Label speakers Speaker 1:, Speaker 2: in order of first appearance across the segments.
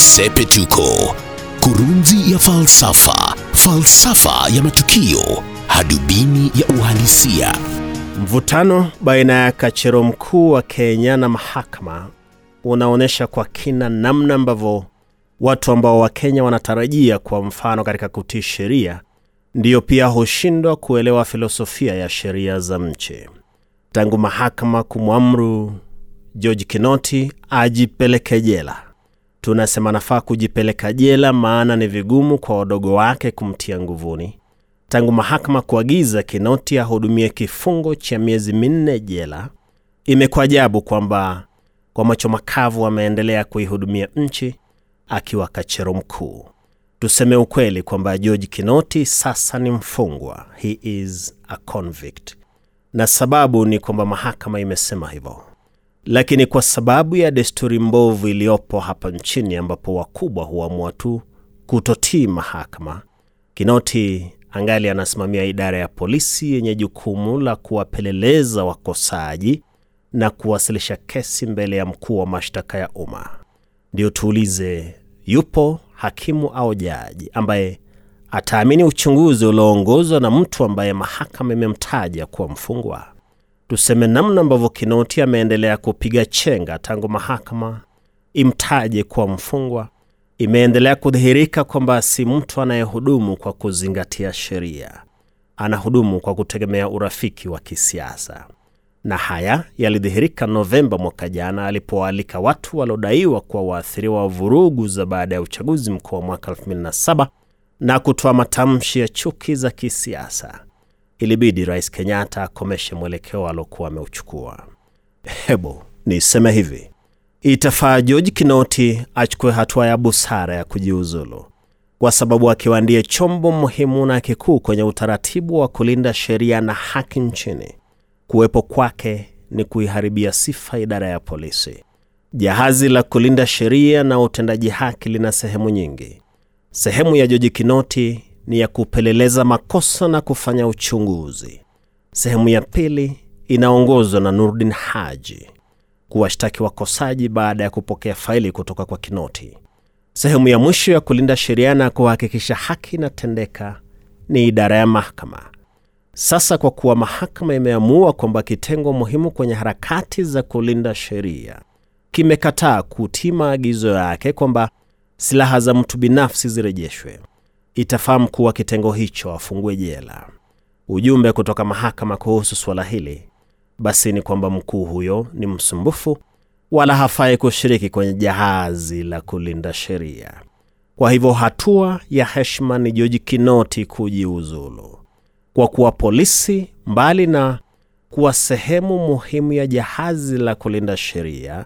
Speaker 1: Sepetuko, kurunzi ya falsafa, falsafa ya matukio, hadubini ya uhalisia.
Speaker 2: Mvutano baina ya kachero mkuu wa Kenya na mahakama unaonyesha kwa kina namna ambavyo watu ambao Wakenya wanatarajia kwa mfano katika kutii sheria ndiyo pia hushindwa kuelewa filosofia ya sheria za nchi. Tangu mahakama kumwamuru George Kinoti ajipeleke jela, tunasema nafaa kujipeleka jela, maana ni vigumu kwa wadogo wake kumtia nguvuni. Tangu mahakama kuagiza Kinoti ahudumie kifungo cha miezi minne jela, imekuwa ajabu kwamba kwa macho makavu ameendelea kuihudumia nchi akiwa kachero mkuu. Tuseme ukweli kwamba George Kinoti sasa ni mfungwa, he is a convict, na sababu ni kwamba mahakama imesema hivyo. Lakini kwa sababu ya desturi mbovu iliyopo hapa nchini, ambapo wakubwa huamua tu kutotii mahakama, Kinoti angali anasimamia idara ya polisi yenye jukumu la kuwapeleleza wakosaji na kuwasilisha kesi mbele ya mkuu wa mashtaka ya umma. Ndio tuulize, yupo hakimu au jaji ambaye ataamini uchunguzi ulioongozwa na mtu ambaye mahakama imemtaja kuwa mfungwa? Tuseme namna ambavyo Kinoti ameendelea kupiga chenga tangu mahakama imtaje kuwa mfungwa, imeendelea kudhihirika kwamba si mtu anayehudumu kwa kuzingatia sheria, anahudumu kwa kutegemea urafiki wa kisiasa. Na haya yalidhihirika Novemba mwaka jana alipoalika watu waliodaiwa kuwa waathiriwa wa vurugu za baada ya uchaguzi mkuu wa mwaka 2007 na kutoa matamshi ya chuki za kisiasa. Ilibidi Rais Kenyatta akomeshe mwelekeo aliokuwa ameuchukua. Hebu niseme hivi, itafaa George Kinoti achukue hatua ya busara ya kujiuzulu, kwa sababu akiwa ndiye chombo muhimu na kikuu kwenye utaratibu wa kulinda sheria na haki nchini kuwepo kwake ni kuiharibia sifa idara ya polisi. Jahazi la kulinda sheria na utendaji haki lina sehemu nyingi. Sehemu ya George Kinoti ni ya kupeleleza makosa na kufanya uchunguzi. Sehemu ya pili inaongozwa na Nurdin Haji, kuwashtaki wakosaji baada ya kupokea faili kutoka kwa Kinoti. Sehemu ya mwisho ya kulinda sheria na kuhakikisha haki inatendeka ni idara ya mahakama. Sasa kwa kuwa mahakama imeamua kwamba kitengo muhimu kwenye harakati za kulinda sheria kimekataa kutii maagizo yake kwamba silaha za mtu binafsi zirejeshwe, itafaa kuwa wa kitengo hicho afungue jela. Ujumbe kutoka mahakama kuhusu suala hili basi ni kwamba mkuu huyo ni msumbufu, wala hafai kushiriki kwenye jahazi la kulinda sheria. Kwa hivyo hatua ya heshima ni George Kinoti kujiuzulu kwa kuwa polisi mbali na kuwa sehemu muhimu ya jahazi la kulinda sheria,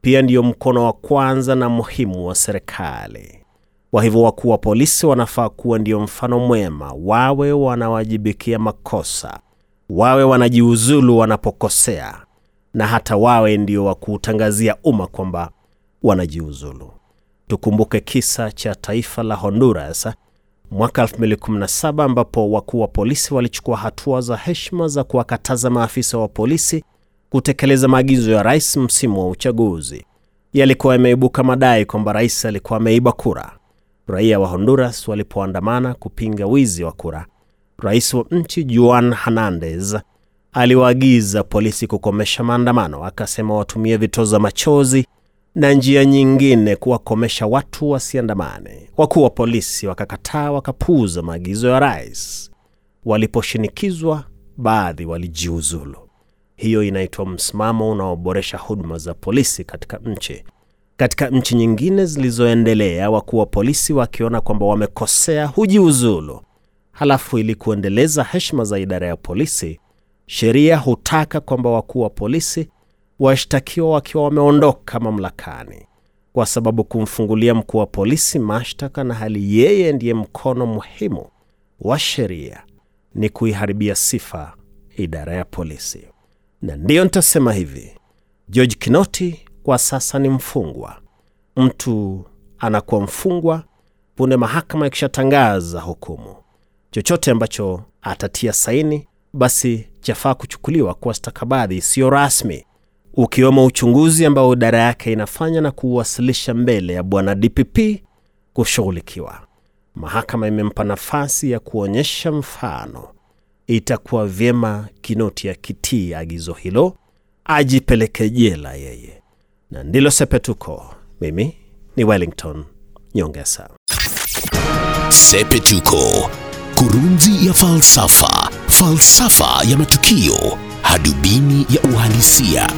Speaker 2: pia ndiyo mkono wa kwanza na muhimu wa serikali. Kwa hivyo wakuu wa polisi wanafaa kuwa ndio mfano mwema, wawe wanawajibikia makosa, wawe wanajiuzulu wanapokosea, na hata wawe ndio wa kuutangazia umma kwamba wanajiuzulu. Tukumbuke kisa cha taifa la Honduras mwaka 2017 ambapo wakuu wa polisi walichukua hatua za heshima za kuwakataza maafisa wa polisi kutekeleza maagizo ya rais msimu wa uchaguzi. Yalikuwa yameibuka madai kwamba rais alikuwa ameiba kura. Raia wa Honduras walipoandamana kupinga wizi wa kura, rais wa nchi Juan Hernandez aliwaagiza polisi kukomesha maandamano, akasema watumie vitoza machozi na njia nyingine kuwakomesha watu wasiandamane. Wakuu wa polisi wakakataa, wakapuuza maagizo ya rais. Waliposhinikizwa, baadhi walijiuzulu. Hiyo inaitwa msimamo unaoboresha huduma za polisi katika nchi. Katika nchi nyingine zilizoendelea, wakuu wa polisi wakiona kwamba wamekosea hujiuzulu. Halafu ili kuendeleza heshima za idara ya polisi, sheria hutaka kwamba wakuu wa polisi washtakiwa wakiwa wameondoka mamlakani, kwa sababu kumfungulia mkuu wa polisi mashtaka na hali yeye ndiye mkono muhimu wa sheria ni kuiharibia sifa idara ya polisi. Na ndiyo nitasema hivi, George Kinoti kwa sasa ni mfungwa. Mtu anakuwa mfungwa punde mahakama ikishatangaza hukumu. Chochote ambacho atatia saini, basi chafaa kuchukuliwa kwa stakabadhi isiyo rasmi ukiwemo uchunguzi ambao idara yake inafanya na kuuwasilisha mbele ya bwana DPP kushughulikiwa. Mahakama imempa nafasi ya kuonyesha mfano. Itakuwa vyema Kinoti akitii agizo hilo, ajipeleke jela yeye, na ndilo Sepetuko. Mimi ni Wellington Nyongesa.
Speaker 1: Sepetuko, kurunzi ya falsafa, falsafa ya matukio, hadubini ya uhalisia.